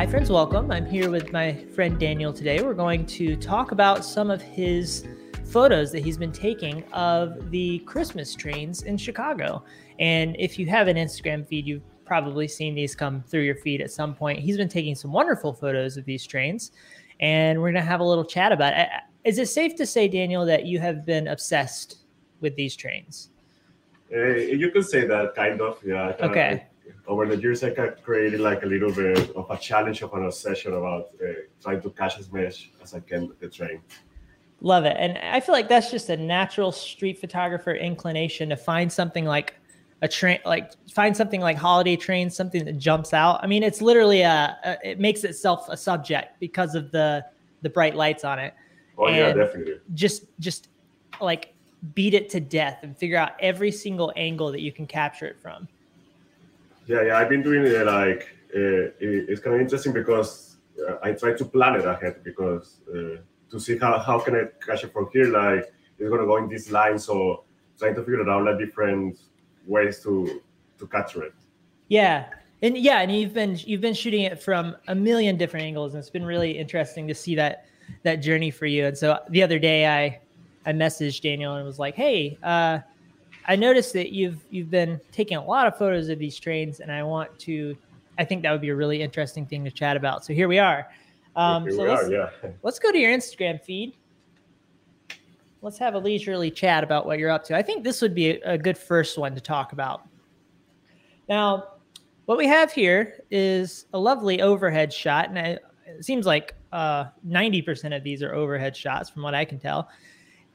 Hi, friends, welcome. I'm here with my friend Daniel today. We're going to talk about some of his photos that he's been taking of the Christmas trains in Chicago. And if you have an Instagram feed, you've probably seen these come through your feed at some point. He's been taking some wonderful photos of these trains, and we're going to have a little chat about it. Is it safe to say, Daniel, that you have been obsessed with these trains? Uh, you could say that kind of, yeah. Okay. Over the years, I created like a little bit of a challenge of an obsession about uh, trying to catch as much as I can with the train. Love it. And I feel like that's just a natural street photographer inclination to find something like a train, like find something like holiday train, something that jumps out. I mean, it's literally a, a it makes itself a subject because of the the bright lights on it. Oh and yeah, definitely. Just just like beat it to death and figure out every single angle that you can capture it from. Yeah, yeah, I've been doing it like uh, it's kind of interesting because uh, I try to plan it ahead because uh, to see how, how can I catch it from here, like it's gonna go in this line, so trying to figure out like different ways to to capture it. Yeah, and yeah, and you've been you've been shooting it from a million different angles, and it's been really interesting to see that that journey for you. And so the other day, I I messaged Daniel and was like, "Hey, uh, I noticed that you've you've been taking a lot of photos of these trains, and I want to. I think that would be a really interesting thing to chat about. So here we are. Um, here so we let's, are, yeah. Let's go to your Instagram feed. Let's have a leisurely chat about what you're up to. I think this would be a, a good first one to talk about. Now, what we have here is a lovely overhead shot, and it seems like uh, 90% of these are overhead shots, from what I can tell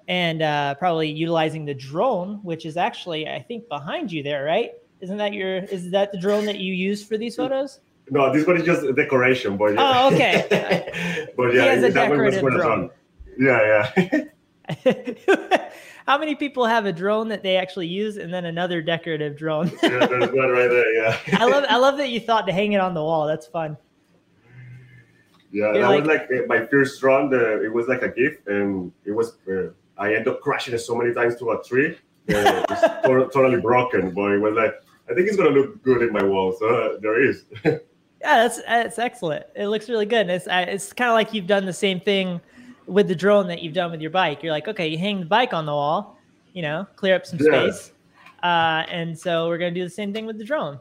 and uh, probably utilizing the drone, which is actually I think behind you there, right? Isn't that your? Is that the drone that you use for these photos? No, this one is just a decoration, but yeah. Oh, okay. but yeah, that one was drone. Yeah, yeah. How many people have a drone that they actually use, and then another decorative drone? yeah, there's one right there. Yeah. I love, I love that you thought to hang it on the wall. That's fun. Yeah, You're that like, was like eh, my first drone. The, it was like a gift, and it was uh, I end up crashing it so many times to a tree. Uh, it's to- totally broken, but it was like, I think it's gonna look good in my wall. So uh, there is. yeah, that's that's excellent. It looks really good. And it's it's kind of like you've done the same thing with the drone that you've done with your bike. You're like, okay, you hang the bike on the wall, you know, clear up some yeah. space, uh, and so we're gonna do the same thing with the drone.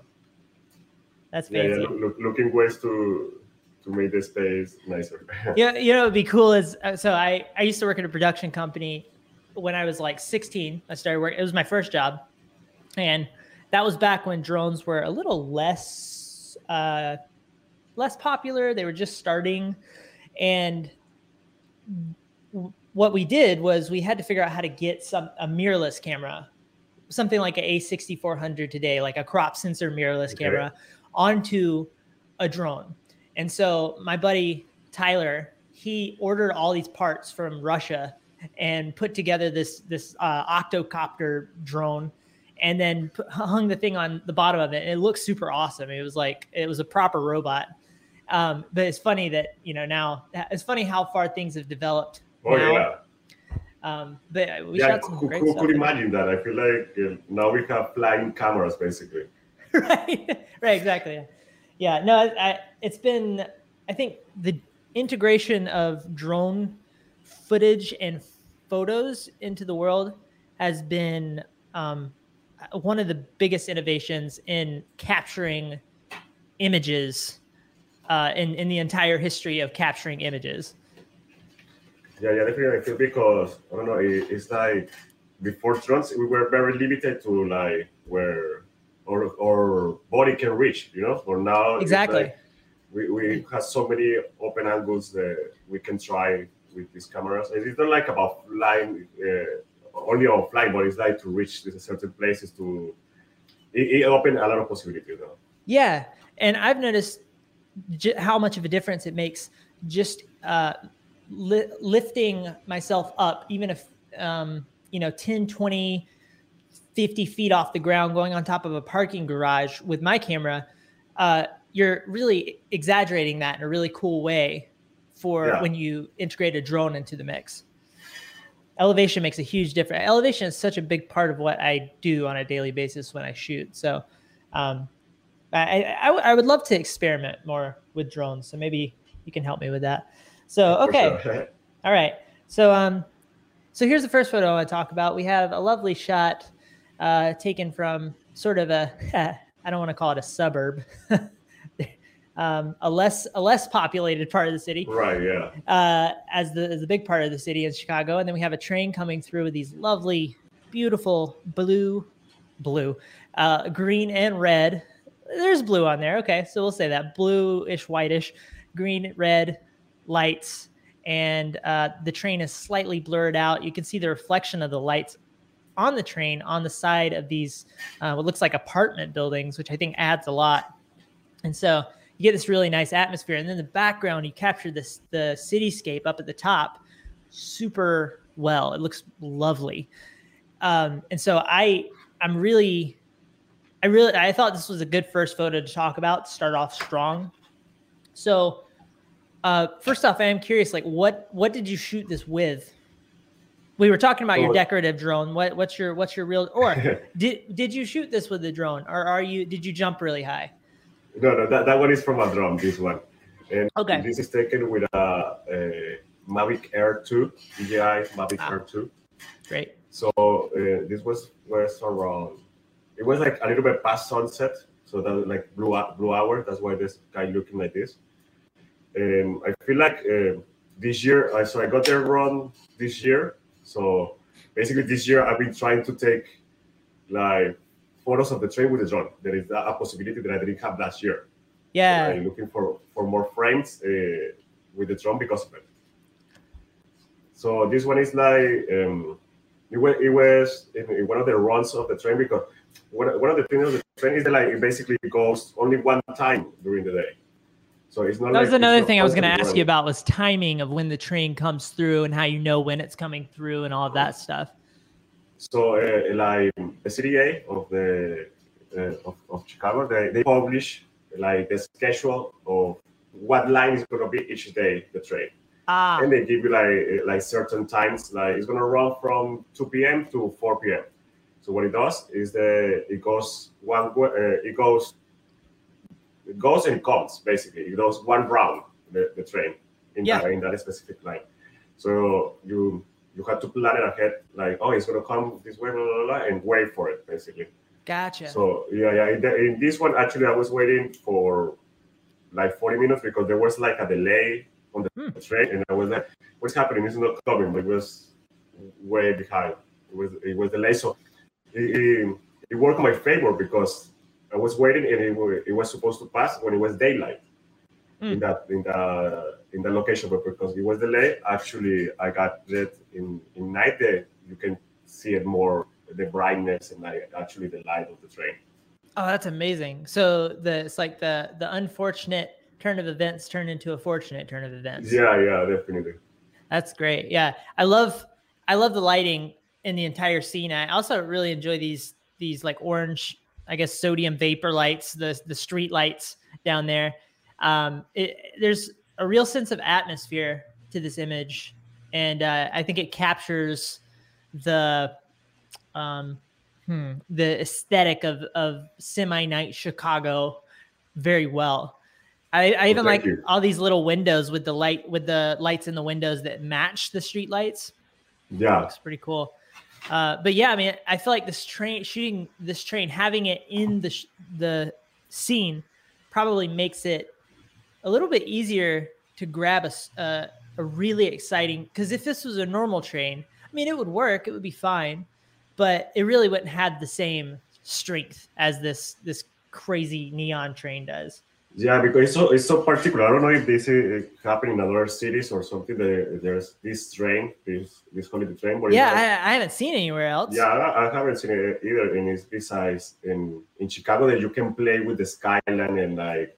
That's fancy. Yeah, yeah. Look, looking ways to to make this space nicer. yeah, you know, it'd be cool is uh, so I I used to work at a production company when I was like 16. I started working. It was my first job, and that was back when drones were a little less uh, less popular. They were just starting, and what we did was we had to figure out how to get some a mirrorless camera, something like a A6400 today, like a crop sensor mirrorless okay. camera, onto a drone and so my buddy Tyler, he ordered all these parts from Russia and put together this this uh, octocopter drone and then put, hung the thing on the bottom of it. And it looked super awesome. It was like it was a proper robot. Um, but it's funny that you know now it's funny how far things have developed oh now. yeah um, but we yeah, shot some who, great who could imagine that? I feel like uh, now we have flying cameras basically. Right. Right exactly. Yeah, no, I, it's been, I think the integration of drone footage and photos into the world has been um, one of the biggest innovations in capturing images uh, in, in the entire history of capturing images. Yeah, yeah, definitely. I feel because I don't know. It, it's like before drones, we were very limited to like where or or body can reach, you know. For now, exactly. Like we, we have so many open angles that we can try with these cameras. And It's not like about flying uh, only on flying, but it's like to reach certain places to it, it open a lot of possibilities. Though. Yeah, and I've noticed j- how much of a difference it makes just uh, li- lifting myself up, even if um, you know 10, 20 50 feet off the ground going on top of a parking garage with my camera, uh, you're really exaggerating that in a really cool way for yeah. when you integrate a drone into the mix. Elevation makes a huge difference. Elevation is such a big part of what I do on a daily basis when I shoot. So, um, I, I, I would love to experiment more with drones. So maybe you can help me with that. So okay, sure. all right. So um, so here's the first photo I want to talk about. We have a lovely shot uh, taken from sort of a I don't want to call it a suburb. um, a less a less populated part of the city, right? Yeah. Uh, as the as the big part of the city in Chicago, and then we have a train coming through with these lovely, beautiful blue, blue, uh, green and red. There's blue on there. Okay, so we'll say that bluish, whitish, green, red lights, and uh, the train is slightly blurred out. You can see the reflection of the lights on the train on the side of these uh, what looks like apartment buildings, which I think adds a lot. And so you get this really nice atmosphere. And then the background, you capture this the cityscape up at the top super well. It looks lovely. Um, and so I I'm really I really I thought this was a good first photo to talk about, to start off strong. So uh, first off, I am curious, like what what did you shoot this with? We were talking about your decorative drone. What what's your what's your real or did did you shoot this with the drone or are you did you jump really high? No, no, that, that one is from a drone. This one, and okay, this is taken with a, a Mavic Air 2, DJI Mavic Air 2. Great. So uh, this was was around. It was like a little bit past sunset, so that was like blue blue hour. That's why this guy looking like this. And I feel like uh, this year, so I got there run this year so basically, this year I've been trying to take like photos of the train with the drone. There is a possibility that I didn't have last year. Yeah, so I'm looking for for more frames uh, with the drone because of it. So this one is like um, it was, it was in one of the runs of the train because one, one of the things of the train is that like it basically goes only one time during the day. So it's not. That like was another thing I was going to ask you about was timing of when the train comes through and how you know when it's coming through and all of that stuff. So, uh, like the CTA of the uh, of, of Chicago, they, they publish like the schedule of what line is going to be each day the train. Ah. And they give you like like certain times, like it's going to run from 2 p.m. to 4 p.m. So what it does is that it goes one uh, it goes it goes and comes basically. It goes one round the, the train in yeah. that in that specific line. So you you have to plan it ahead, like oh it's gonna come this way, blah, blah, blah, and wait for it basically. Gotcha. So yeah, yeah. In, the, in this one, actually, I was waiting for like 40 minutes because there was like a delay on the hmm. train, and I was like, "What's happening? It's not coming." But it was way behind. It was it was delayed, so it, it, it worked in my favor because I was waiting, and it, it was supposed to pass when it was daylight mm. in that in the in the location, but because it was delayed, actually I got it in in night. There you can see it more the brightness and like actually the light of the train. Oh, that's amazing. So the it's like the the unfortunate turn of events turned into a fortunate turn of events. Yeah, yeah, definitely. That's great. Yeah, I love I love the lighting in the entire scene. I also really enjoy these these like orange I guess sodium vapor lights, the the street lights down there. Um, it, there's a real sense of atmosphere to this image, and uh, I think it captures the um, hmm, the aesthetic of of semi night Chicago very well. I, I even well, like you. all these little windows with the light with the lights in the windows that match the street lights. Yeah, it's pretty cool. Uh, but yeah, I mean, I feel like this train shooting this train, having it in the sh- the scene, probably makes it a little bit easier to grab a uh, a really exciting. Because if this was a normal train, I mean, it would work, it would be fine, but it really wouldn't have the same strength as this this crazy neon train does. Yeah, because it's so it's so particular. I don't know if this is happening in other cities or something. There's this train, this this holiday train. But yeah, I, I, haven't seen anywhere else. Yeah, I, I haven't seen it either. And it's besides in in Chicago that you can play with the skyline and like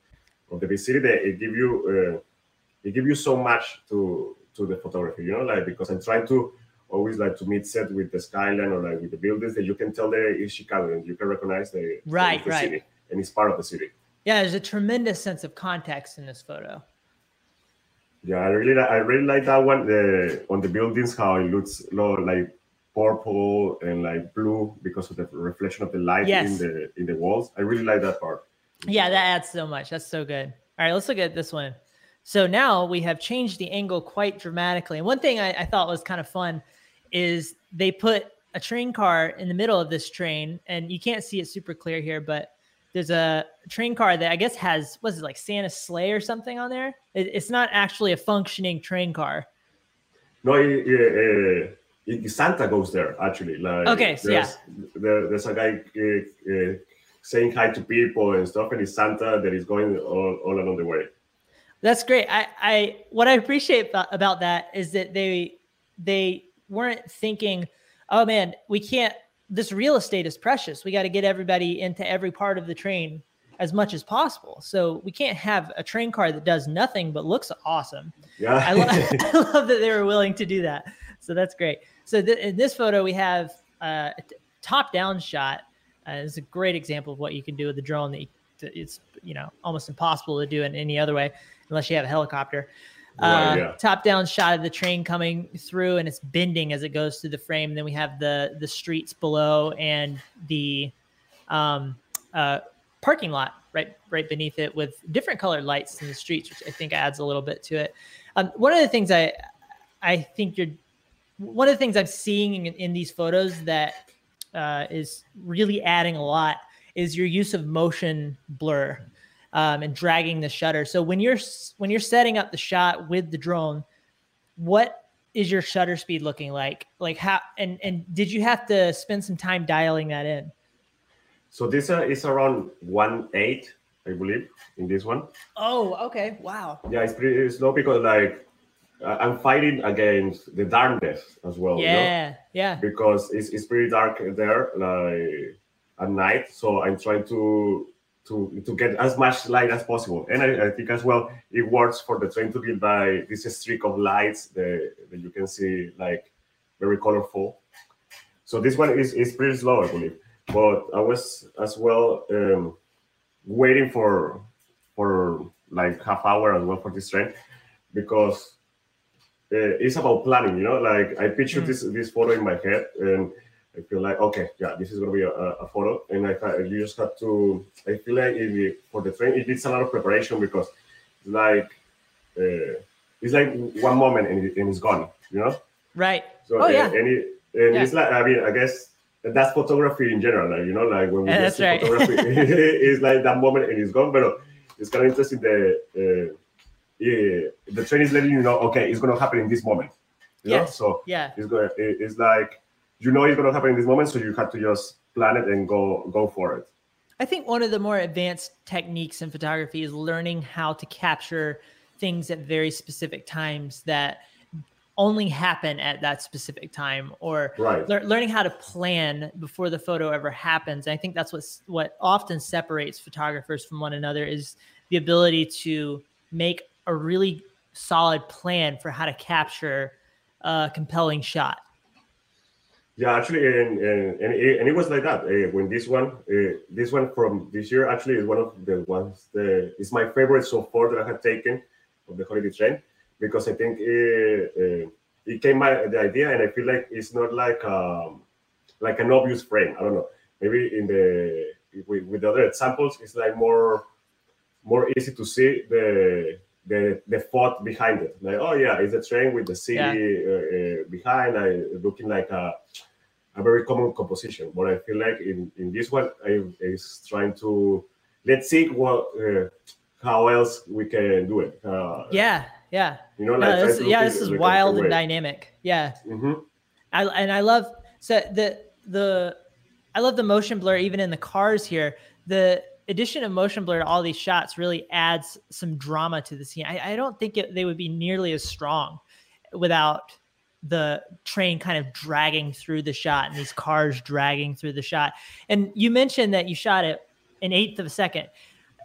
of the big city. That it give you uh, it give you so much to to the photography. You know, like because I'm trying to always like to meet set with the skyline or like with the buildings that you can tell there is Chicago and you can recognize the right, the right. city and it's part of the city. Yeah, there's a tremendous sense of context in this photo. Yeah, I really, I really like that one. The on the buildings, how it looks like purple and like blue because of the reflection of the light yes. in the in the walls. I really like that part. Yeah, that adds so much. That's so good. All right, let's look at this one. So now we have changed the angle quite dramatically. And one thing I, I thought was kind of fun is they put a train car in the middle of this train, and you can't see it super clear here, but there's a train car that I guess has was it like Santa's sleigh or something on there. It, it's not actually a functioning train car. No, it, uh, Santa goes there actually. Like okay, so yeah, there, there's a guy uh, uh, saying hi to people and stuff, and it's Santa that is going all, all along the way. That's great. I, I what I appreciate about, that is that they they weren't thinking, oh man, we can't. This real estate is precious. We got to get everybody into every part of the train as much as possible. So we can't have a train car that does nothing but looks awesome. Yeah, I, lo- I love that they were willing to do that. So that's great. So th- in this photo, we have uh, a top-down shot. Uh, it's a great example of what you can do with the drone. That you, it's you know almost impossible to do in any other way unless you have a helicopter. Right, uh, yeah. Top down shot of the train coming through, and it's bending as it goes through the frame. Then we have the the streets below and the um, uh, parking lot right right beneath it with different colored lights in the streets, which I think adds a little bit to it. Um, one of the things I I think you're one of the things I'm seeing in, in these photos that uh, is really adding a lot is your use of motion blur um, and dragging the shutter. So when you're when you're setting up the shot with the drone, what is your shutter speed looking like? Like how and and did you have to spend some time dialing that in? So this uh, is around one eight, I believe, in this one. Oh, okay. Wow. Yeah, it's pretty slow because like I'm fighting against the darkness as well. Yeah, you know? yeah. Because it's, it's pretty dark there, like at night. So I'm trying to to to get as much light as possible. And I, I, think as well it works for the train to be by this streak of lights that, that you can see like very colorful. So this one is, is pretty slow, I believe. But I was as well um, waiting for for like half hour as well for this train because uh, it's about planning, you know. Like I picture mm. this this photo in my head and I feel like okay, yeah, this is gonna be a, a photo, and I you just have to. I feel like it, for the train, it needs a lot of preparation because, it's like, uh, it's like one moment and, it, and it's gone, you know. Right. So oh yeah. And, it, and yeah. it's like I mean I guess that's photography in general, like you know, like when we yeah, that's right. photography, it's like that moment and it's gone. But it's kind of interesting. The uh, yeah, the train is letting you know, okay, it's gonna happen in this moment. You yes. know? So yeah, it's going. It's like you know it's going to happen in this moment, so you have to just plan it and go go for it. I think one of the more advanced techniques in photography is learning how to capture things at very specific times that only happen at that specific time or right. le- learning how to plan before the photo ever happens. And I think that's what's what often separates photographers from one another is the ability to make a really solid plan for how to capture a compelling shot. Yeah, actually, and and, and, it, and it was like that. Uh, when this one, uh, this one from this year, actually is one of the ones. The it's my favorite so far that I have taken of the holiday train because I think it, uh, it came by the idea, and I feel like it's not like um, like an obvious frame. I don't know. Maybe in the with, with the other examples, it's like more more easy to see the the the thought behind it. Like, oh yeah, it's a train with the city yeah. uh, uh, behind, looking like a a very common composition. But I feel like in in this one, I is trying to let's see what uh, how else we can do it. Uh, yeah, yeah. You know, like no, this, yeah, this is wild and dynamic. Yeah. Mm-hmm. I and I love so the the I love the motion blur even in the cars here. The addition of motion blur to all these shots really adds some drama to the scene. I, I don't think it, they would be nearly as strong without the train kind of dragging through the shot and these cars dragging through the shot. And you mentioned that you shot it an eighth of a second.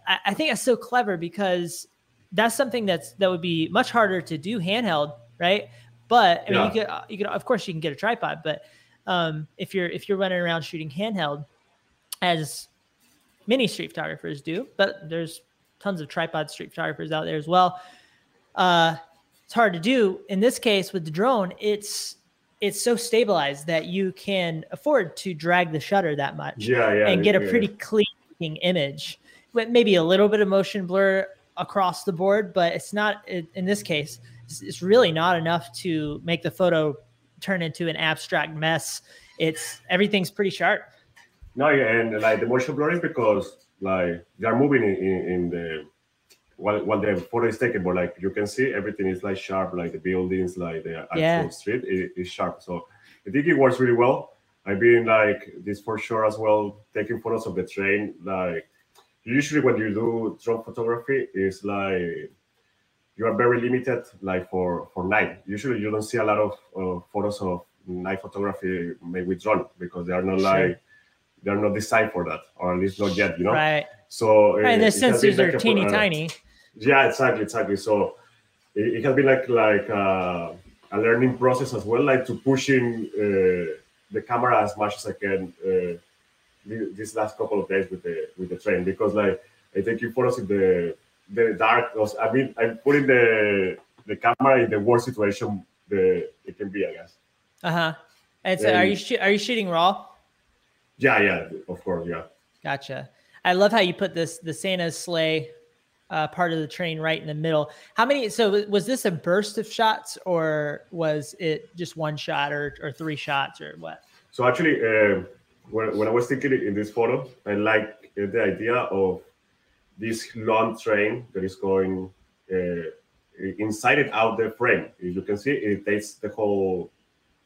I, I think that's so clever because that's something that's that would be much harder to do handheld, right? But I mean, yeah. you could you could of course you can get a tripod, but um, if you're if you're running around shooting handheld, as many street photographers do, but there's tons of tripod street photographers out there as well. Uh, it's hard to do. In this case, with the drone, it's it's so stabilized that you can afford to drag the shutter that much yeah, yeah, and get a yeah. pretty clean image. With maybe a little bit of motion blur across the board, but it's not in this case. It's really not enough to make the photo turn into an abstract mess. It's everything's pretty sharp. No, and like the motion blur is because like they are moving in, in, in the while, while the photo is taken, but like you can see everything is like sharp, like the buildings, like the actual yeah. street is sharp. So I think it works really well. I've been like this for sure as well, taking photos of the train. Like usually when you do drone photography, is like you are very limited, like for for night. Usually you don't see a lot of uh, photos of night photography made with drone because they are not sure. like they're not designed for that, or at least not yet. You know. Right. So right, the sensors are teeny tiny. Yeah, exactly, exactly. So it, it has been like like uh, a learning process as well, like to pushing uh, the camera as much as I can uh, this last couple of days with the with the train because like I take you photos in the the dark. I mean, I'm putting the the camera in the worst situation the it can be, I guess. Uh huh. And so, are you are you shooting raw? Yeah, yeah, of course, yeah. Gotcha. I love how you put this the Santa's sleigh uh, part of the train right in the middle. How many? So was this a burst of shots, or was it just one shot, or or three shots, or what? So actually, uh, when when I was thinking in this photo, I like the idea of this long train that is going uh, inside it out the frame. If you can see, it takes the whole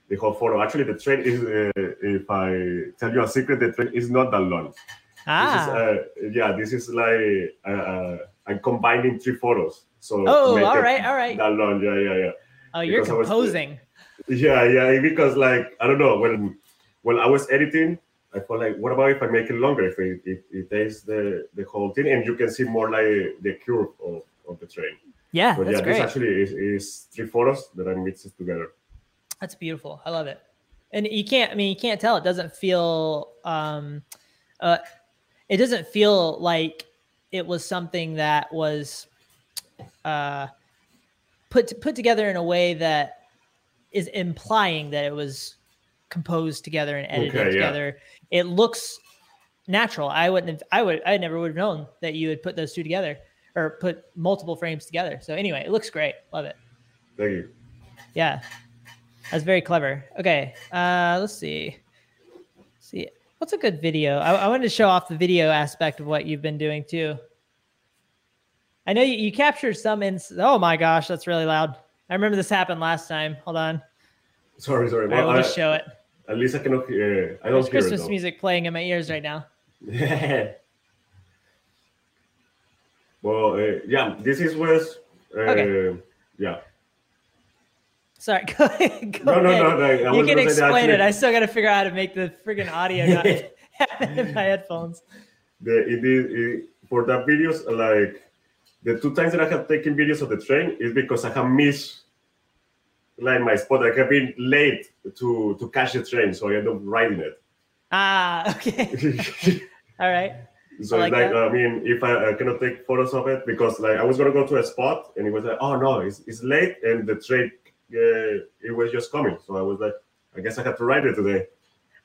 the whole photo. Actually, the train is. Uh, if I tell you a secret, the train is not that long. Ah. This is, uh, yeah, this is like uh, uh, I'm combining three photos. So oh, all right, all right. That long, yeah, yeah, yeah. Oh, you're because composing. Was, yeah, yeah. Because like I don't know when when I was editing, I felt like, what about if I make it longer? If it, it, it takes the the whole thing, and you can see more like the curve of, of the train. Yeah, but that's yeah, great. this actually is, is three photos that I mixed together. That's beautiful. I love it. And you can't, I mean, you can't tell. It doesn't feel, um, uh, it doesn't feel like it was something that was, uh, put put together in a way that is implying that it was composed together and edited okay, together. Yeah. It looks natural. I wouldn't have, I would, I never would have known that you would put those two together or put multiple frames together. So anyway, it looks great. Love it. Thank you. Yeah. That's very clever. Okay. Uh, let's see. Let's see. What's a good video? I, I wanted to show off the video aspect of what you've been doing too. I know you, you captured some in. Oh my gosh, that's really loud. I remember this happened last time. Hold on. Sorry, sorry. Well, we'll just show it. At least I can. Uh, I don't There's Christmas it, music playing in my ears right now. well, uh, yeah, this is was. Uh, okay. Yeah. Sorry, go ahead. Go no, ahead. no, no, no. You can explain it. I still got to figure out how to make the freaking audio not in my headphones. The, it is it, for the videos, like the two times that I have taken videos of the train is because I have missed like my spot. I have been late to to catch the train, so I end up riding it. Ah, okay. All right. So I like, like I mean, if I, I, cannot take photos of it because like I was gonna go to a spot and it was like, oh no, it's, it's late and the train uh, it was just coming. So I was like, I guess I have to ride it today.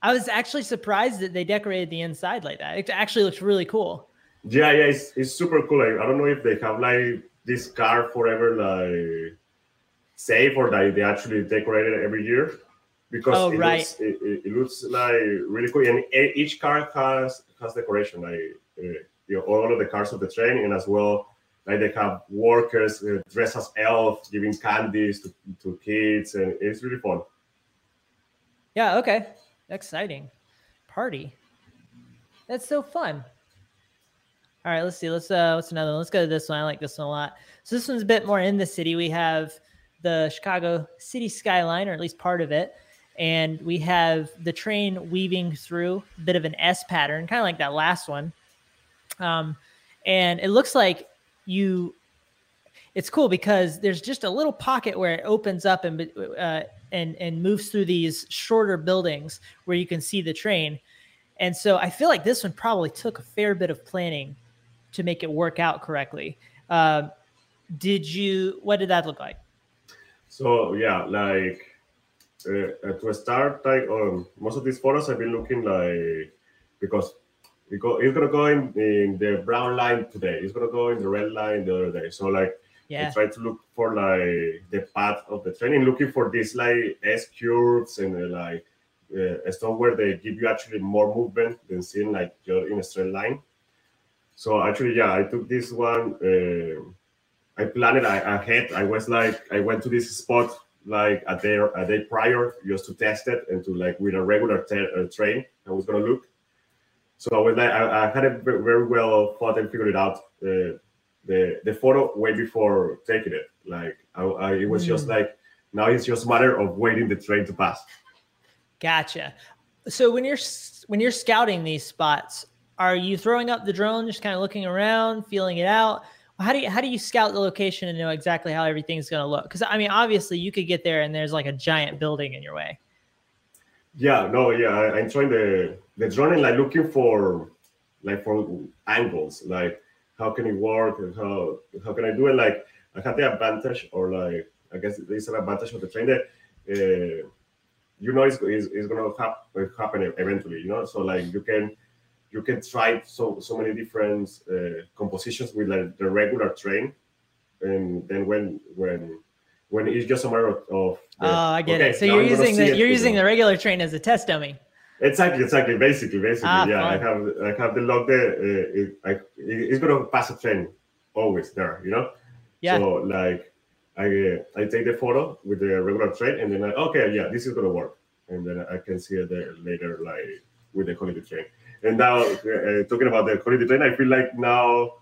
I was actually surprised that they decorated the inside like that. It actually looks really cool. Yeah, yeah, it's, it's super cool. Like, I don't know if they have like this car forever like safe or that they actually decorate it every year because oh, it, right. looks, it, it, looks like really cool. And each car has has decoration, like uh, you know, all of the cars of the train, and as well like they have workers uh, dressed as elves giving candies to, to kids and it's really fun. Yeah okay. Exciting. Party. That's so fun. All right let's see. Let's uh what's another one? Let's go to this one. I like this one a lot. So this one's a bit more in the city. We have the chicago city skyline or at least part of it. And we have the train weaving through a bit of an s pattern kind of like that last one. Um and it looks like you it's cool because there's just a little pocket where it opens up and uh, and and moves through these shorter buildings where you can see the train. And so I feel like this one probably took a fair bit of planning to make it work out correctly. Uh, did you? What did that look like? So yeah, like uh, to start, like um, most of these photos I've been looking like because go, it's gonna go in, in the brown line today. It's gonna go in the red line the other day. So like Yeah. I try to look for like the path of the training, looking for these like S curves and uh, like uh, stuff where they give you actually more movement than seeing like you're in a straight line. So actually, yeah, I took this one. Uh, I planned it ahead. I was like, I went to this spot like a day a day prior just to test it and to like with a regular ta- uh, train. I was gonna look. So I was like, I, I had it very well thought and figured it out. Uh, the the photo way before taking it. Like I, I it was just Mm. like now it's just a matter of waiting the train to pass. Gotcha. So when you're when you're scouting these spots, are you throwing up the drone, just kind of looking around, feeling it out? How do you how do you scout the location and know exactly how everything's going to look? Because I mean, obviously, you could get there and there's like a giant building in your way. Yeah, no, yeah, I, I'm trying the the drone and like looking for like for angles, like how can it work how how can I do it? Like I have the advantage, or like I guess there's an advantage of the train that uh, you know it's, it's, it's gonna hap- happen eventually, you know. So like you can you can try so so many different uh, compositions with like the regular train, and then when when when it's just a matter of, of Oh, I get okay, it. So you're using the you're you using the regular train as a test dummy. Exactly, exactly. Basically, basically, Ah, yeah. I have I have the log there. Uh, it, I, it- it's gonna pass a train always there, you know. Yeah. So like, I uh, I take the photo with the regular train, and then I okay, yeah, this is gonna work, and then I can see it there later, like with the quality train. And now uh, talking about the quality train, I feel like now,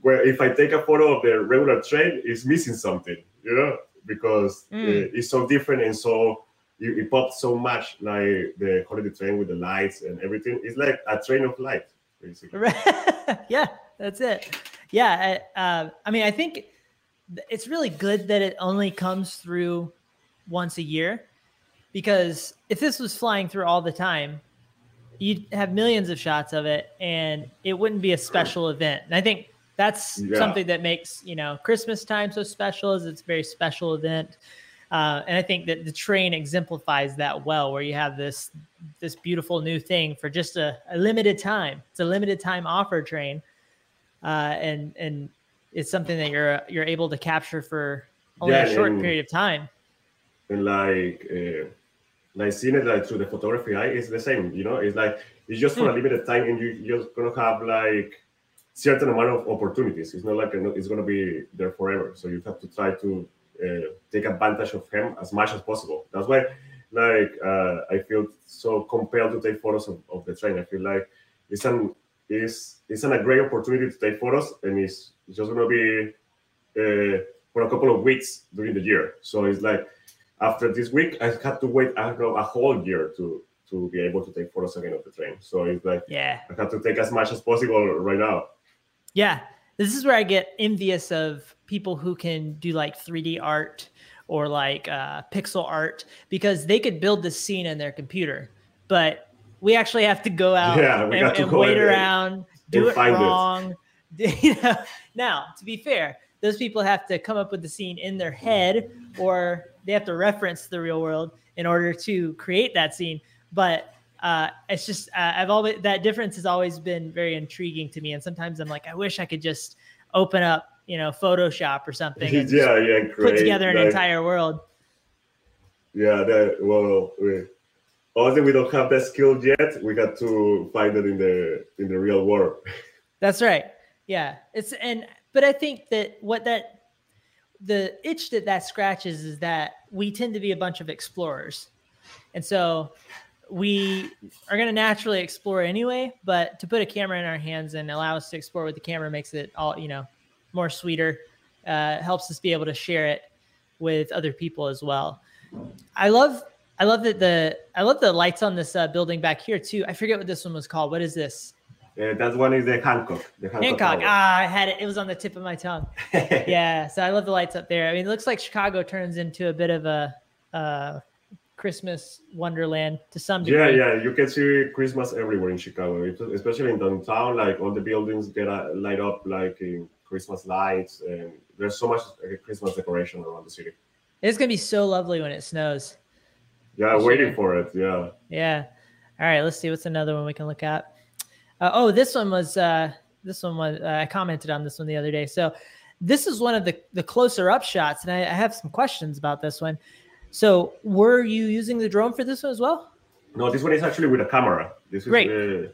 where if I take a photo of the regular train, it's missing something, you know, because Mm. it's so different and so it, it pops so much like the holiday train with the lights and everything. It's like a train of light, basically. yeah, that's it. Yeah, I, uh, I mean, I think it's really good that it only comes through once a year, because if this was flying through all the time, you'd have millions of shots of it, and it wouldn't be a special event. And I think that's Yeah. something that makes you know Christmas time so special. Is it's a very special event. Uh, and I think that the train exemplifies that well, where you have this this beautiful new thing for just a, a limited time. It's a limited time offer train, uh, and and it's something that you're you're able to capture for only Yeah, a short and- period of time. and like uh, like seeing it like through the photography eye is the same you know it's like it's just for a limited time and you, you're gonna have like certain amount of opportunities. It's not like a- it's gonna be there forever. So you have to try to uh, take advantage of him as much as possible. That's why like uh, i feel so compelled to take photos of, of the train. I feel like it's an it's it's an, a great opportunity to take photos and it's, it's just gonna be uh, for a couple of weeks during the year. So it's like after this week, I had to wait I know, a whole year to to be able to take photos again of the train. So it's like Yeah, I have to take as much as possible right now. Yeah. This is where I get envious of people who can do like 3D art or like uh, pixel art because they could build the scene in their computer, but we actually have to go out Yeah, and, and wait around, do it it. wrong. you know, now, to be fair, those people have to come up with the scene in their head or they have to reference the real world in order to create that scene. But uh, it's just uh, I've always that difference has always been very intriguing to me. And sometimes I'm like, I wish I could just open up, you know, Photoshop or something and yeah, yeah, and put together an like, entire world. Yeah, that well, we, although we don't have that skill yet, we got to find it in the in the real world. That's right. Yeah. It's and but I think that what that the itch that that scratches is that we tend to be a bunch of explorers. And so we are going to naturally explore anyway, but to put a camera in our hands and allow us to explore with the camera makes it all, you know, more sweeter, uh, helps us be able to share it with other people as well. I love, I love that the, I love the lights on this uh, building back here too. I forget what this one was called. What is this? Uh, that one is the Hancock. The Hancock. Hancock. Ah, I had it. It was on the tip of my tongue. yeah. So I love the lights up there. I mean, it looks like Chicago turns into a bit of a uh, Christmas wonderland to some Yeah, degree. yeah, yeah, you can see Christmas everywhere in Chicago, especially in downtown. Like all the buildings get uh, light up like in Christmas lights, and there's so much uh, Christmas decoration around the city. It's gonna be so lovely when it snows. Yeah, For waiting sure. for it. Yeah. Yeah. All right. Let's see what's another one we can look at. Uh, oh, this one was uh, this one was uh, I commented on this one the other day. So this is one of the the closer up shots, and I, I have some questions about this one. So were you using the drone for this one as well? No, this one is actually with a camera. This is Great. uh,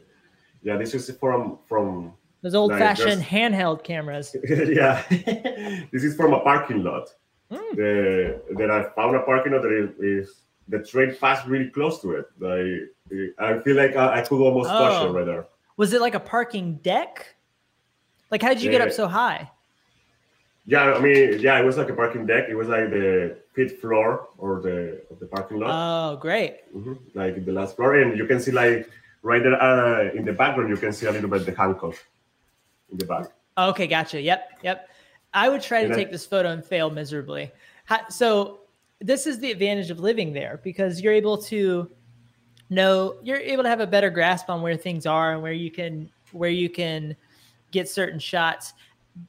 yeah, this is from from Those old Like, fashioned just- handheld cameras. yeah. this is from a parking lot. Mm. The, that I found a parking lot that is, is the train passed really close to it. I I feel like I, I could almost touch Oh. it right there. Was it like a parking deck? Like how did you get up so high? Yeah, I mean, yeah, it was like a parking deck. It was like the fifth floor or the of the parking lot, Oh, great. Mhm, like the last floor, and you can see like right there uh, in the background, you can see a little bit the Hancock in the back. Okay, gotcha. Yep, yep. I would try to I- take this photo and fail miserably. So this is the advantage of living there because you're able to know you're able to have a better grasp on where things are and where you can where you can get certain shots.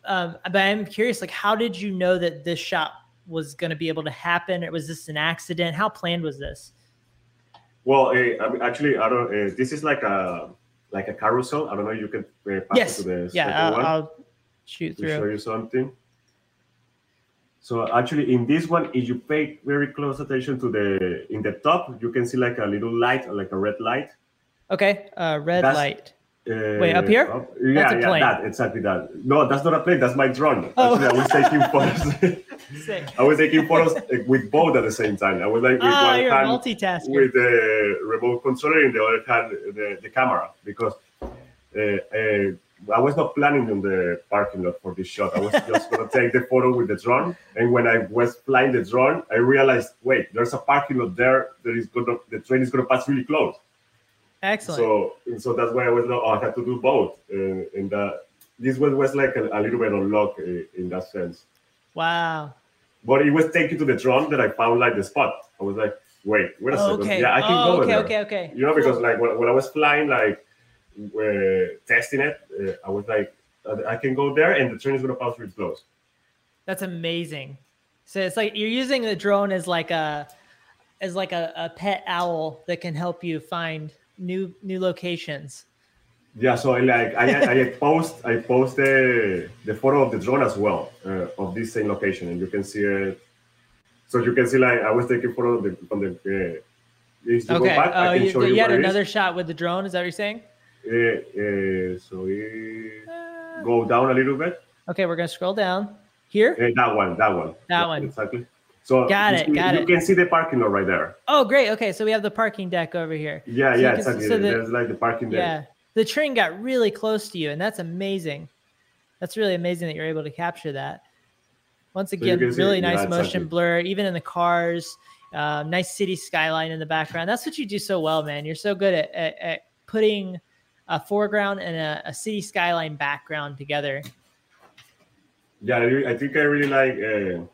Um, but I'm curious, like, how did you know that this shot was going to be able to happen? Or was this an accident? How planned was this? Well, uh, actually, I don't. Uh, this is like a like a carousel. I don't know. You can uh, pass yes. it to the Yeah, I'll. I'll shoot to show you something. So actually, in this one, if you pay very close attention to the in the top, you can see like a little light, like a red light. Okay, uh, red That's- light. Uh, Wait, up here? up- yeah, yeah, that exactly that. No, that's not a plane. That's my drone. Oh. Actually, I was taking photos. Sick. I was taking photos with both at the same time. I was like with Ah, one hand multitasking. with the remote controller, in the other hand the, the camera because uh, uh, I was not planning on the parking lot for this shot. I was just gonna take the photo with the drone, and when I was flying the drone, I realized, wait, there's a parking lot there that is gonna the train is gonna pass really close. Excellent. So so that's why I was like, oh, I had to do both, and, and uh, this was, was like a, a little bit of luck uh, in that sense. wow. But it was taken to the drone that I found like the spot. I was like, wait, wait a Oh, second. okay. Yeah, I can oh, go okay, there. okay, okay. You know, because like when, when I was flying, like uh, testing it, uh, I was like, uh, I can go there, and the train is gonna pass through its close. That's amazing. So it's like you're using the drone as like a as like a, a pet owl that can help you find new new locations. Yeah, so I like I, I post I post the the photo of the drone as well uh, of this same location, and you can see it. So you can see like I was taking photo of the from the. Uh, Okay. back, Oh, you, you you had it another shot with the drone. Is that what you're saying? Uh, uh, so we Uh, go down a little bit. okay, we're gonna scroll down here. That one, that one. That Yeah, one. Exactly. So Got it, see- got you it. can see the parking lot right there. Oh, great. Okay, so we have the parking deck over here. Yeah, So yeah, exactly. so the- There's like the parking there. Yeah, the train got really close to you, and that's amazing. That's really amazing that you're able to capture that. Once you again, see- really yeah, nice motion exactly. blur, even in the cars. Uh, nice city skyline in the background. That's what you do so well, man. You're so good at, at, at putting a foreground and a, a city skyline background together. Yeah, I, I think I really like uh,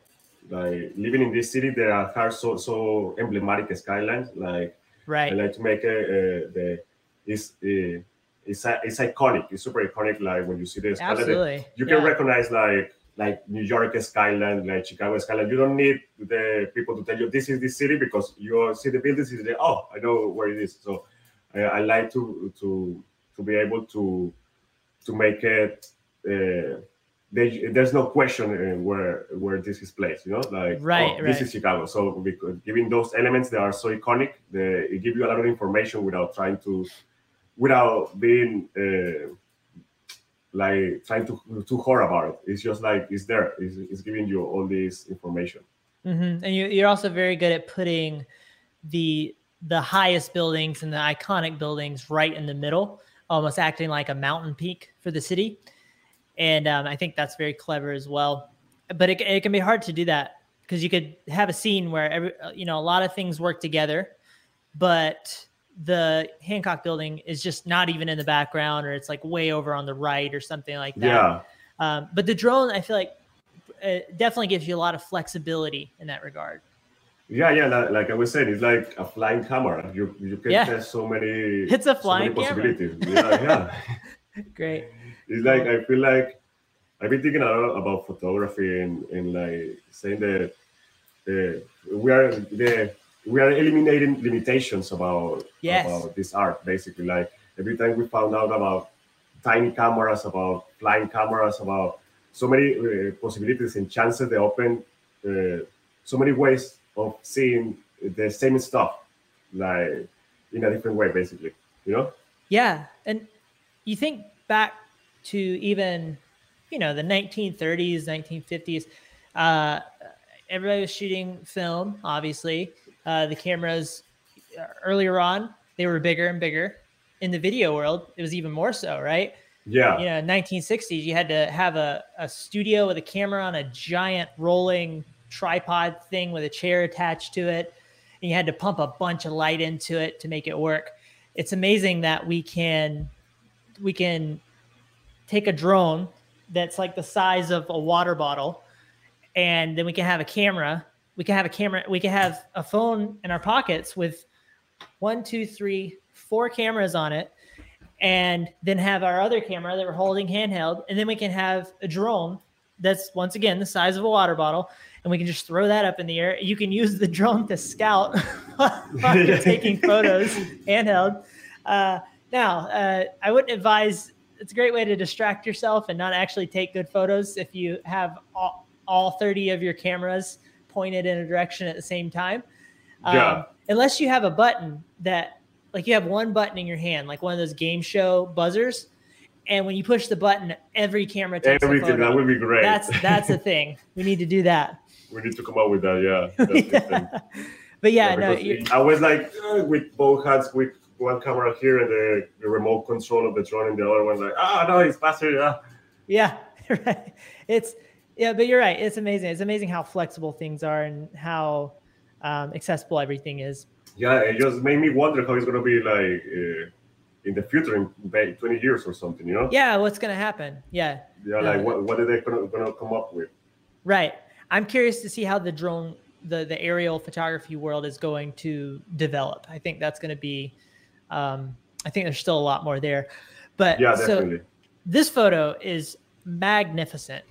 like living in this city. There are so so emblematic skylines. Like right, I like to make uh, uh, the it's uh, it's it's iconic. It's super iconic. Like when you see the skyline, Absolutely. you can Yeah. recognize like like New York skyline, like Chicago skyline. You don't need the people to tell you this is the city because you see the buildings. Is say, oh, I know where it is. So I, I like to to to be able to to make it. Uh, they, there's no question uh, where where this is placed. You know, like Right, oh, this is Chicago. So because giving those elements that are so iconic, they it give you a lot of information without trying to, without being. Uh, like trying to too hard about it. It's just like it's there. It's, it's giving you all this information. hmm And you, you're also very good at putting the the highest buildings and the iconic buildings right in the middle, almost acting like a mountain peak for the city. And um, I think that's very clever as well. But it, it can be hard to do that because you could have a scene where every you know a lot of things work together, but the Hancock building is just not even in the background, or it's like way over on the right, or something like that. Yeah, Um, but the drone, I feel like, uh, definitely gives you a lot of flexibility in that regard. yeah, yeah. Like, like I was saying, it's like a flying camera. You you can Yeah. test so many. It's a so flying many camera. possibilities. Yeah, yeah. Great. It's like I feel like I've been thinking a lot about photography and, and like saying that uh, we are the we are eliminating limitations about Yes. about this art basically. Like every time we found out about tiny cameras, about flying cameras, about so many uh, possibilities and chances they open, uh, so many ways of seeing the same stuff, like in a different way, basically. You know? Yeah, and you think back to even, you know, the 1930s, 1950s. Uh, everybody was shooting film, obviously. Uh, the cameras uh, earlier on, they were bigger and bigger. In the video world, it was even more so, right? Yeah. You know, 1960s, you had to have a, a studio with a camera on a giant rolling tripod thing with a chair attached to it. And you had to pump a bunch of light into it to make it work. It's amazing that we can we can take a drone that's like the size of a water bottle and then we can have a camera. We can have a camera. We can have a phone in our pockets with one, two, three, four cameras on it, and then have our other camera that we're holding handheld, and then we can have a drone that's once again the size of a water bottle, and we can just throw that up in the air. You can use the drone to scout while you're taking photos handheld. Uh, now, uh, I wouldn't advise. It's a great way to distract yourself and not actually take good photos if you have all, all 30 of your cameras pointed in a direction at the same time. Yeah. Um, unless you have a button that, like, you have one button in your hand, like one of those game show buzzers. And when you push the button, every camera takes a Everything photo. that would be great. That's that's a thing. We need to do that. we need to come up with that. Yeah. Thing. But yeah, Yeah, no, I was like uh, with both hands with one camera here and the, the remote control of the drone and the other one like ah no it's faster yeah Yeah, right. It's yeah, but you're right. It's amazing. It's amazing how flexible things are and how um, accessible everything is. yeah it just made me wonder how it's gonna be like uh, in the future in 20 years or something you know Yeah, what's gonna happen? Yeah, yeah like Uh, what, what are they gonna, gonna come up with right. I'm curious to see how the drone, the the aerial photography world is going to develop. I think that's going to be. Um, I think there's still a lot more there, but yeah so definitely this photo is magnificent.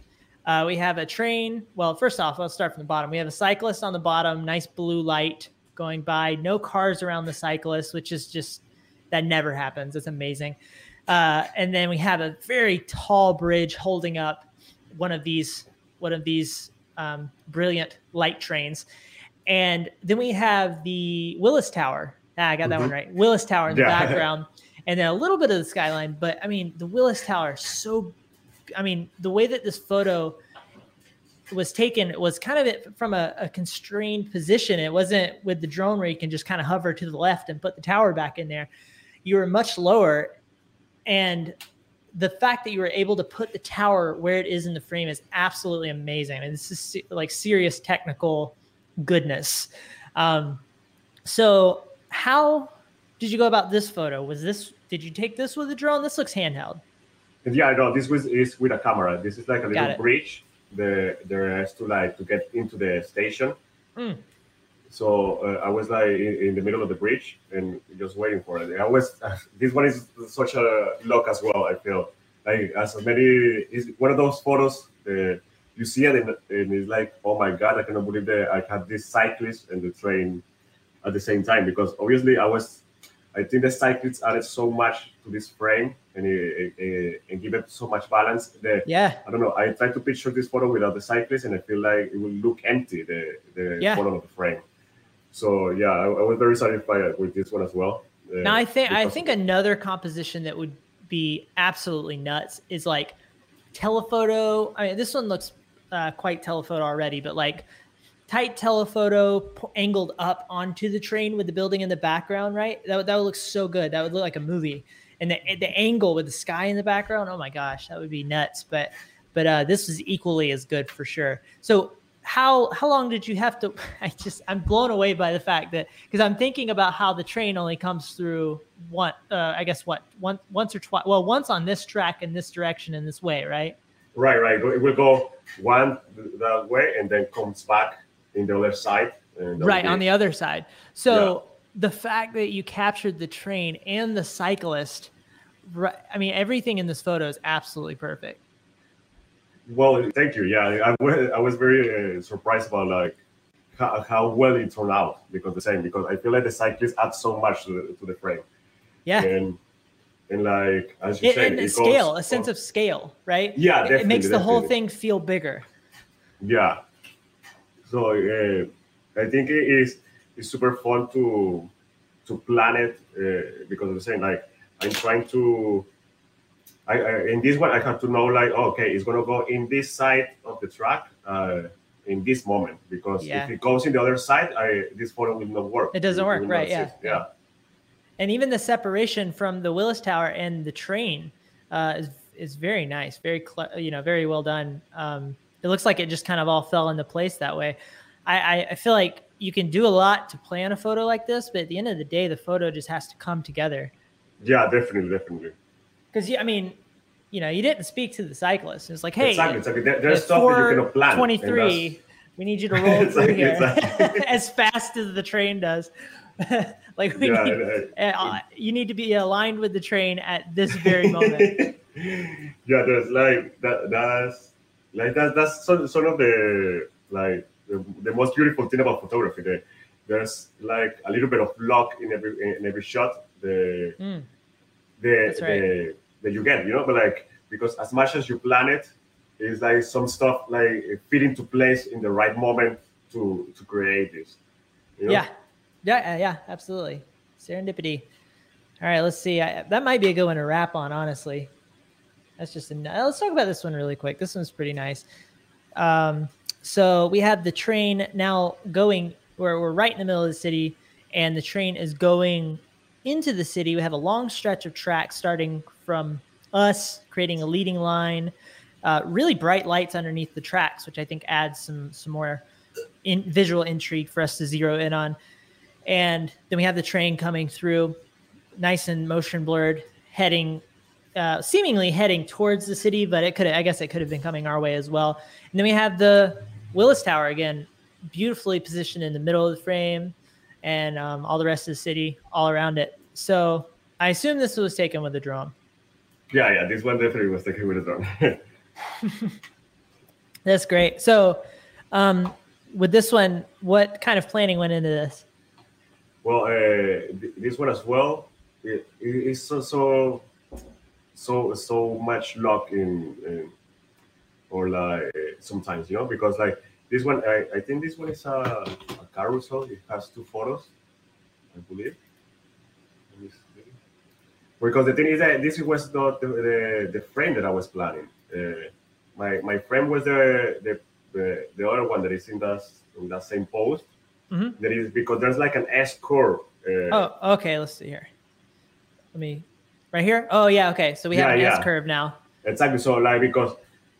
Uh, we have a train. Well, first off, let's start from the bottom. We have a cyclist on the bottom, nice blue light going by, no cars around the cyclist, which is just that never happens. It's amazing. Uh, and then we have a very tall bridge holding up one of these one of these um, brilliant light trains. And then we have the Willis Tower. Ah, I got that one Mhm. right. Willis Tower in the Yeah. background, and then a little bit of the skyline. But I mean, the Willis Tower is so. I mean, the way that this photo was taken was kind of from a, a constrained position. It wasn't with the drone where you can just kind of hover to the left and put the tower back in there. You were much lower, and the fact that you were able to put the tower where it is in the frame is absolutely amazing. And this is like serious technical goodness. Um, so, how did you go about this photo? Was this did you take this with a drone? This looks handheld. And yeah, no, this was is with a camera. This is like a little it. bridge. The there is to like to get into the station. Mm. So uh, I was like in, in the middle of the bridge and just waiting for it. I was this one is such a luck as well. I feel like as many is one of those photos. Uh, you see it and, and it's like, oh my god, I cannot believe that I had this cyclist and the train at the same time because obviously I was I think the cyclists added so much to this frame and it, it, and give it so much balance. The, Yeah, I don't know. I try to picture this photo without the cyclist, and I feel like it will look empty the the Yeah. photo of the frame. So yeah, I, I was very satisfied with this one as well. Uh, Now I think I think another composition that would be absolutely nuts is like telephoto. I mean, this one looks uh, quite telephoto already, but like tight telephoto angled up onto the train with the building in the background, right? That would, that would look so good. That would look like a movie. And the the angle with the sky in the background, oh my gosh, that would be nuts. But but uh, this is equally as good for sure. So how how long did you have to? I just I'm blown away by the fact that because I'm thinking about how the train only comes through one. Uh, I guess what one once or twice. Well, once on this track in this direction in this way, right? right, right. It will go one that way and then comes back in the other side. Right on the other side so the fact that you captured the train and the cyclist right i mean everything in this photo is absolutely perfect Well, thank you. Yeah, I was, I was very uh, surprised about like how, how well it turned out because the same because I feel like the cyclist adds so much to the, to the frame. yeah and and like as you It, said, and it scale, goes a sense of scale, right? Yeah, It- it, makes definitely, the whole thing feel bigger. Yeah. So uh, I think it is it's super fun to to plan it uh, because I'm saying like I'm trying to. I, I in this one I have to know like oh, okay it's gonna go in this side of the track uh, in this moment because Yeah. if it goes in the other side I this photo will not work. It doesn't will work, right, yeah, yeah. and even the separation from the Willis Tower and the train uh, is is very nice, very you know very well done. Um, it looks like it just kind of all fell into place that way. I, I, I feel like you can do a lot to plan a photo like this, but at the end of the day, the photo just has to come together. Yeah, definitely, definitely. Because I mean, you know, you didn't speak to the cyclist. It's like, hey, exactly, exactly. There, there's stuff that you cannot plan. 23, we need you to roll through here exactly. as fast as the train does. like we Yeah, need, uh, uh, you need to be aligned with the train at this very moment. yeah, there's like that. That's like that. That's sort, sort of the like the, the most beautiful thing about photography. There, there's like a little bit of luck in every in every shot. The Mm, the, right. the that you get, you know. But like because as much as you plan it, it's like some stuff like fit into place in the right moment to to create this. You know? Yeah, yeah, yeah, absolutely. Serendipity. All right, let's see. I, that might be a good one to wrap on. Honestly, that's just a. Let's talk about this one really quick. This one's pretty nice. Um, so we have the train now going. Where we're right in the middle of the city, and the train is going into the city. We have a long stretch of track starting from us, creating a leading line. Uh, really bright lights underneath the tracks, which I think adds some some more in visual intrigue for us to zero in on. And then we have the train coming through, nice and motion blurred, heading, uh, seemingly heading towards the city, but it could, I guess, it could have been coming our way as well. And then we have the Willis Tower again, beautifully positioned in the middle of the frame, and um, all the rest of the city all around it. So I assume this was taken with a drone. yeah, yeah. This one definitely was taken with a drone. That's great. So, um, with this one, what kind of planning went into this? Well, uh, this one as well. It, it's so so so so much luck in, in or like sometimes you know because like this one I, I think this one is a, a carousel. It has two photos, I believe. Let me see. Because the thing is that this was not the, the, the frame that I was planning. Uh, my my frame was the the, the the other one that is in that in that same post. Mhm. That is because there's like an S curve. Uh, Oh, okay. Let's see here. Let me, right here. Oh, yeah. Okay. So we have Yeah, an S curve now. Exactly. So like because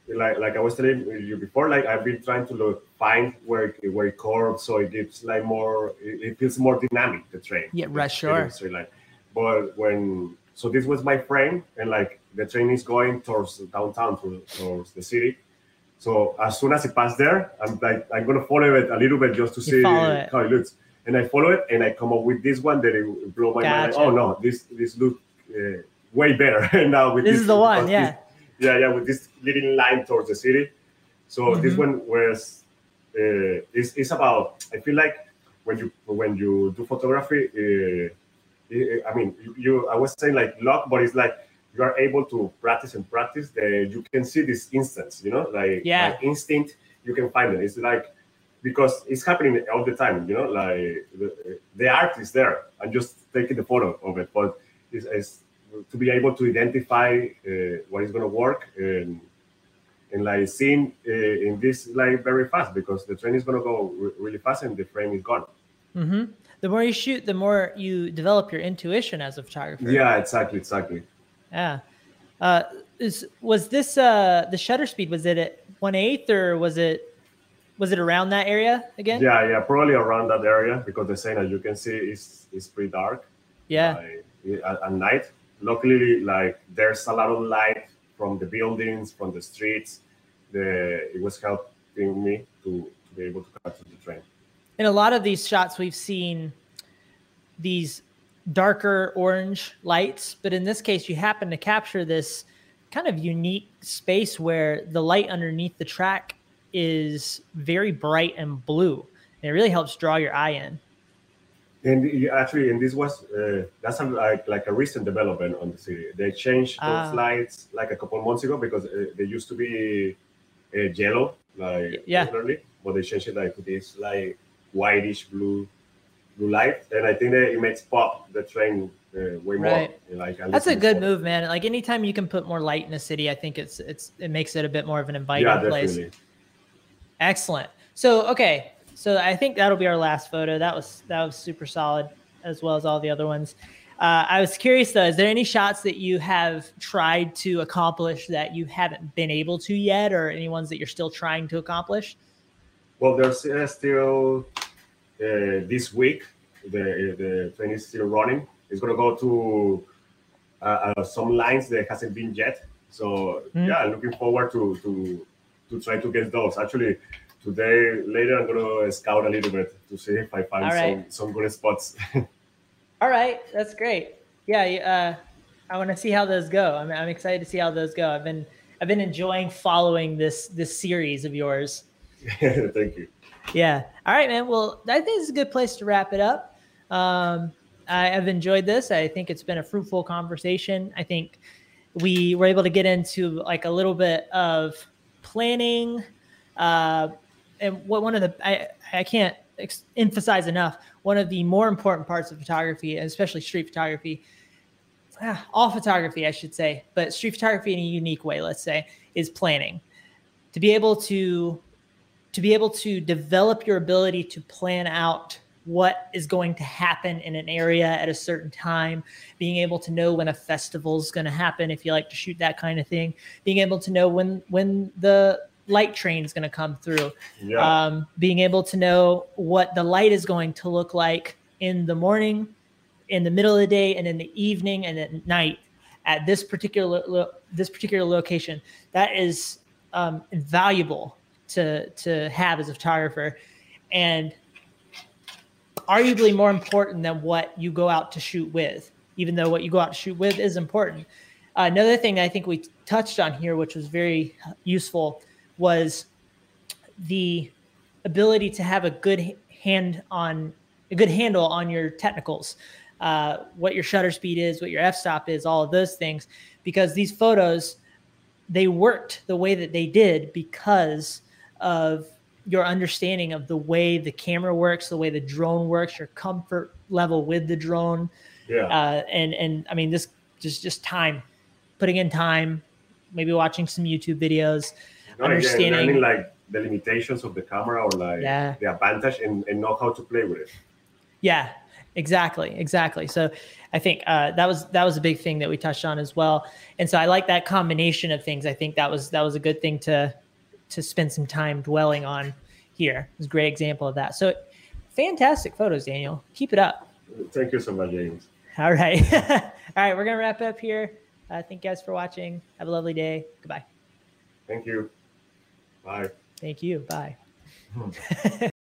like like I was telling you before, like I've been trying to look find where it, where it curves, so it gives like more. It, it feels more dynamic. The train. Yeah, right, train sure. straight line. But when so this was my frame, and like the train is going towards downtown, to, towards the city. So as soon as it passed there, I'm like I'm gonna follow it a little bit just to You see follow it. how it looks. And I follow it, and I come up with this one that it blow my mind. Like, oh no, this this look uh, way better now with This this. is the one. Yeah. this- yeah, yeah, with this leading line towards the city. So this Mhm. one was uh, it's, it's about. I feel like when you when you do photography, uh, I- mean, you, you I was saying like luck, but it's like you are able to practice and practice. That you can see this instance, you know, like Yeah. by instinct, you can find it. It's like because it's happening all the time, you know, like the, the art is there. I'm just taking the photo of it, but it's, it's to be able to identify uh, what is going to work and and like seeing uh, in this like very fast because the train is going to go re- really fast and the frame is gone. hmm The more you shoot, the more you develop your intuition as a photographer. Yeah, exactly, exactly. Yeah. Uh, is was this uh the shutter speed? Was it at one eighth or was it was it around that area again? Yeah, yeah, probably around that area because the scene, as you can see, is is pretty dark. Yeah. like, at, night. Luckily, like there's a lot of light from the buildings, from the streets. The it was helping me to, to be able to catch the train. in a lot of these shots we've seen these darker orange lights but in this case you happen to capture this kind of unique space where the light underneath the track is very bright and blue and it really helps draw your eye in And actually, and this was uh, that's a, like like a recent development on the city. They changed Ah. those lights like a couple months ago because uh, they used to be uh, yellow, like Yeah. regularly, but they changed it like this like whitish blue blue light, and I think that it makes pop the train uh, way Right. more. Like at That's a good move, man. Like anytime you can put more light in a city, I think it's it's it makes it a bit more of an inviting Yeah, place. Excellent. So okay, so I think that'll be our last photo. That was that was super solid, as well as all the other ones. Uh, I was curious though, is there any shots that you have tried to accomplish that you haven't been able to yet, or any ones that you're still trying to accomplish? Well, there's uh, still uh, this week. The the train is still running. It's gonna go to uh, uh, some lines that hasn't been yet. So Hmm. yeah, looking forward to to to try to get those. Actually, today later I'm gonna scout a little bit to see if I find right. some some good spots. All right, that's great. Yeah, uh, I want to see how those go. I'm, I'm excited to see how those go. I've been I've been enjoying following this this series of yours. Thank you. Yeah. All right, man. Well, I think it's a good place to wrap it up. Um, I have enjoyed this. I think it's been a fruitful conversation. I think we were able to get into like a little bit of planning, uh, and what one of the I I can't ex- emphasize enough. One of the more important parts of photography, especially street photography, ah, all photography, I should say, but street photography in a unique way, let's say, is planning. To be able to to be able to develop your ability to plan out what is going to happen in an area at a certain time, being able to know when a festival is going to happen if you like to shoot that kind of thing, being able to know when when the light train is going to come through, Yeah. um, being able to know what the light is going to look like in the morning, in the middle of the day, and in the evening and at night at this particular lo- this particular location. That is um, invaluable to to have as a photographer, and arguably more important than what you go out to shoot with. Even though what you go out to shoot with is important. Uh, another thing I think we touched on here, which was very useful, was the ability to have a good hand on a good handle on your technicals, uh, what your shutter speed is, what your f-stop is, all of those things, because these photos they worked the way that they did because of your understanding of the way the camera works, the way the drone works, your comfort level with the drone, yeah. uh, and and I mean this just just time, putting in time, maybe watching some YouTube videos, No, understanding- learning like the limitations of the camera or like Yeah. the advantage and, and know how to play with it. Yeah, exactly, exactly. So I think uh, that was that was a big thing that we touched on as well. And so I like that combination of things. I think that was that was a good thing to to spend some time dwelling on here. It was a great example of that. So fantastic photos, Daniel. Keep it up. Thank you so much, James. All right, all right. We're gonna wrap up here. Uh, thank you guys for watching. Have a lovely day. Goodbye. Thank you. Bye. Thank you. Bye. Hmm.